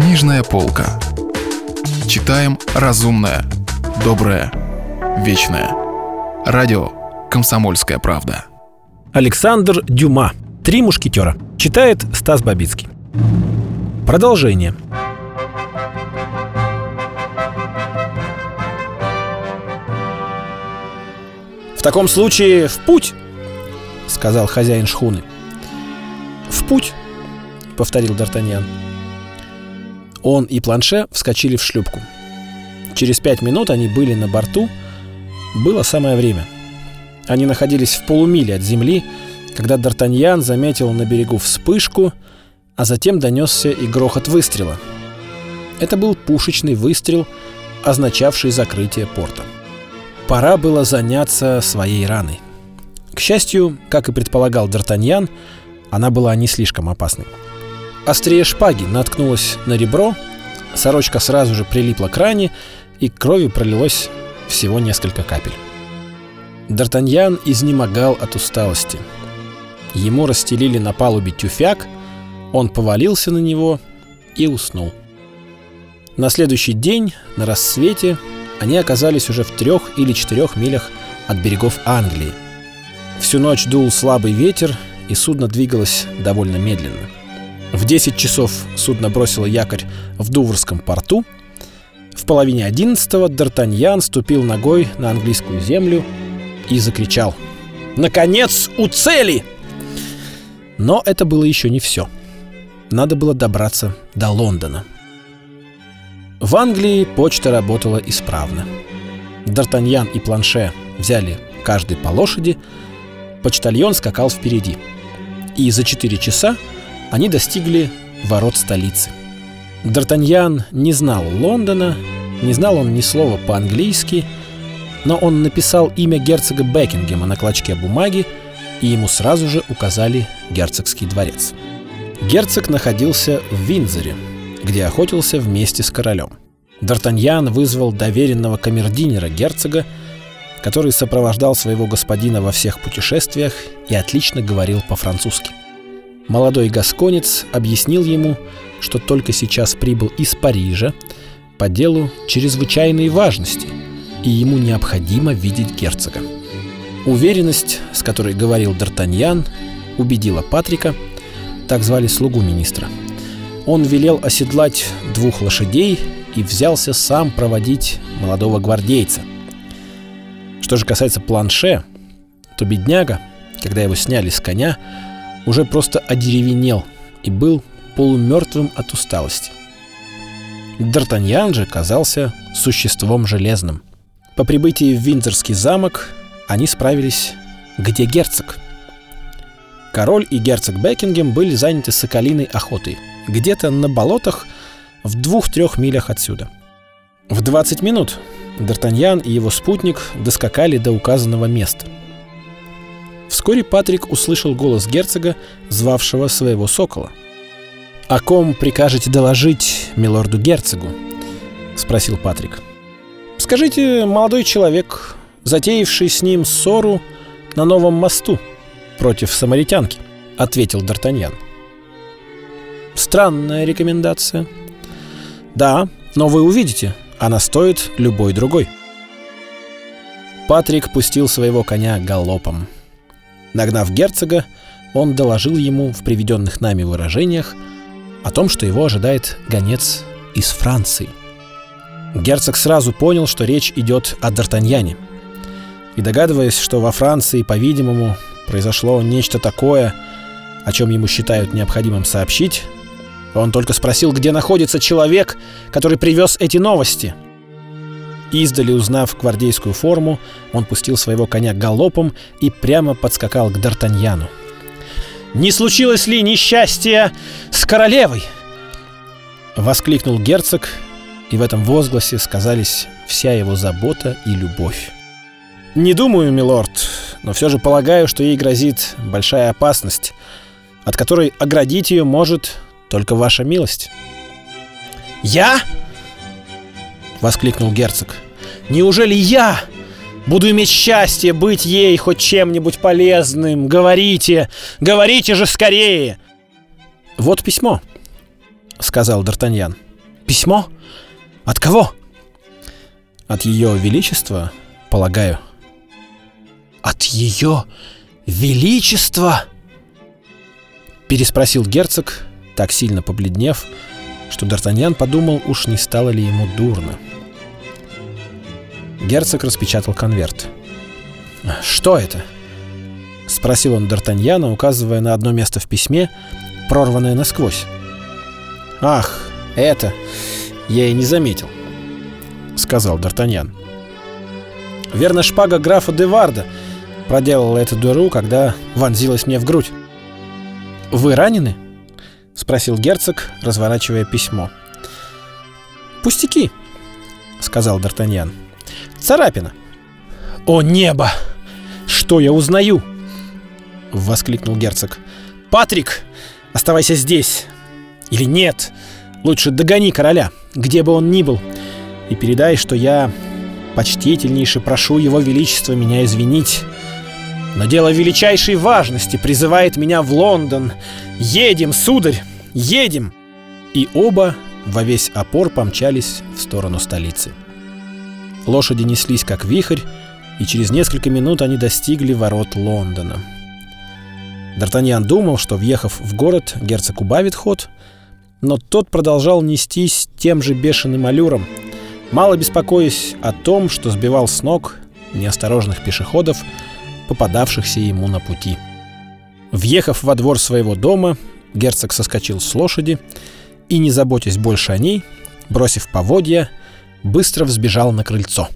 Книжная полка. Читаем разумное, доброе, вечное. Радио «Комсомольская правда». Александр Дюма. «Три мушкетера». Читает Стас Бабицкий. Продолжение. «В таком случае в путь!» — сказал хозяин шхуны. «В путь!» — повторил Д'Артаньян. Он и Планше вскочили в шлюпку. Через пять минут они были на борту. Было самое время. Они находились в полумиле от земли, когда Д'Артаньян заметил на берегу вспышку, а затем донесся и грохот выстрела. Это был пушечный выстрел, означавший закрытие порта. Пора было заняться своей раной. К счастью, как и предполагал Д'Артаньян, она была не слишком опасной. Острее шпаги наткнулась на ребро, сорочка сразу же прилипла к ране, и крови пролилось всего несколько капель. Д'Артаньян изнемогал от усталости. Ему расстелили на палубе тюфяк, он повалился на него и уснул. На следующий день, на рассвете, они оказались уже в трех или четырех милях от берегов Англии. Всю ночь дул слабый ветер, и судно двигалось довольно медленно. В 10 часов судно бросило якорь в Дуврском порту. В половине одиннадцатого Д'Артаньян ступил ногой на английскую землю и закричал «Наконец, у цели!» Но это было еще не все. Надо было добраться до Лондона. В Англии почта работала исправно. Д'Артаньян и Планше взяли каждый по лошади, почтальон скакал впереди. И за четыре часа они достигли ворот столицы. Д'Артаньян не знал Лондона, не знал он ни слова по-английски, но он написал имя герцога Бекингема на клочке бумаги, и ему сразу же указали герцогский дворец. Герцог находился в Виндзоре, где охотился вместе с королем. Д'Артаньян вызвал доверенного камердинера герцога, который сопровождал своего господина во всех путешествиях и отлично говорил по-французски. Молодой гасконец объяснил ему, что только сейчас прибыл из Парижа по делу чрезвычайной важности, и ему необходимо видеть герцога. Уверенность, с которой говорил Д'Артаньян, убедила Патрика, так звали слугу министра. Он велел оседлать двух лошадей и взялся сам проводить молодого гвардейца. Что же касается планше, то бедняга, когда его сняли с коня, уже просто одеревенел и был полумертвым от усталости. Д'Артаньян же казался существом железным. По прибытии в Виндзорский замок они справились, где герцог. Король и герцог Бекингем были заняты соколиной охотой, где-то на болотах в двух-трех милях отсюда. В 20 минут Д'Артаньян и его спутник доскакали до указанного места. Вскоре Патрик услышал голос герцога, звавшего своего сокола. «О ком прикажете доложить милорду-герцогу?» — спросил Патрик. «Скажите, молодой человек, затеявший с ним ссору на новом мосту против самаритянки», — ответил Д'Артаньян. «Странная рекомендация». «Да, но вы увидите, она стоит любой другой». Патрик пустил своего коня галопом. Нагнав герцога, он доложил ему в приведенных нами выражениях о том, что его ожидает гонец из Франции. Герцог сразу понял, что речь идет о Д'Артаньяне. И догадываясь, что во Франции, по-видимому, произошло нечто такое, о чем ему считают необходимым сообщить, он только спросил, где находится человек, который привез эти новости — Издали узнав гвардейскую форму, он пустил своего коня галопом и прямо подскакал к Д'Артаньяну. «Не случилось ли несчастье с королевой?» Воскликнул герцог, и в этом возгласе сказались вся его забота и любовь. «Не думаю, милорд, но все же полагаю, что ей грозит большая опасность, от которой оградить ее может только ваша милость». «Я?» — воскликнул герцог. «Неужели я буду иметь счастье быть ей хоть чем-нибудь полезным? Говорите! Говорите же скорее!» «Вот письмо», — сказал Д'Артаньян. Письмо? От кого? От ее величества, полагаю. От ее величества? Переспросил герцог, так сильно побледнев, что Д'Артаньян подумал, уж не стало ли ему дурно. Герцог распечатал конверт. «Что это?» — спросил он Д'Артаньяна, указывая на одно место в письме, прорванное насквозь. «Ах, это я и не заметил», — сказал Д'Артаньян. «Верно, шпага графа Деварда проделала эту дыру, когда вонзилась мне в грудь». «Вы ранены?» — спросил герцог, разворачивая письмо. «Пустяки», — сказал Д'Артаньян. «Царапина». «О небо! Что я узнаю?» — воскликнул герцог. «Патрик, оставайся здесь! Или нет, лучше догони короля, где бы он ни был, и передай, что я почтительнейше прошу его величество меня извинить. Но дело величайшей важности призывает меня в Лондон. Едем, сударь, едем!» И оба во весь опор помчались в сторону столицы. Лошади неслись как вихрь, и через несколько минут они достигли ворот Лондона. Д'Артаньян думал, что, въехав в город, герцог убавит ход, но тот продолжал нестись тем же бешеным аллюром, мало беспокоясь о том, что сбивал с ног неосторожных пешеходов, попадавшихся ему на пути. Въехав во двор своего дома, герцог соскочил с лошади и, не заботясь больше о ней, бросив поводья, быстро взбежал на крыльцо.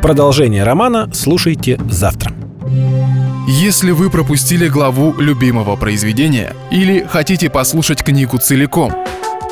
Продолжение романа слушайте завтра. Если вы пропустили главу любимого произведения или хотите послушать книгу целиком,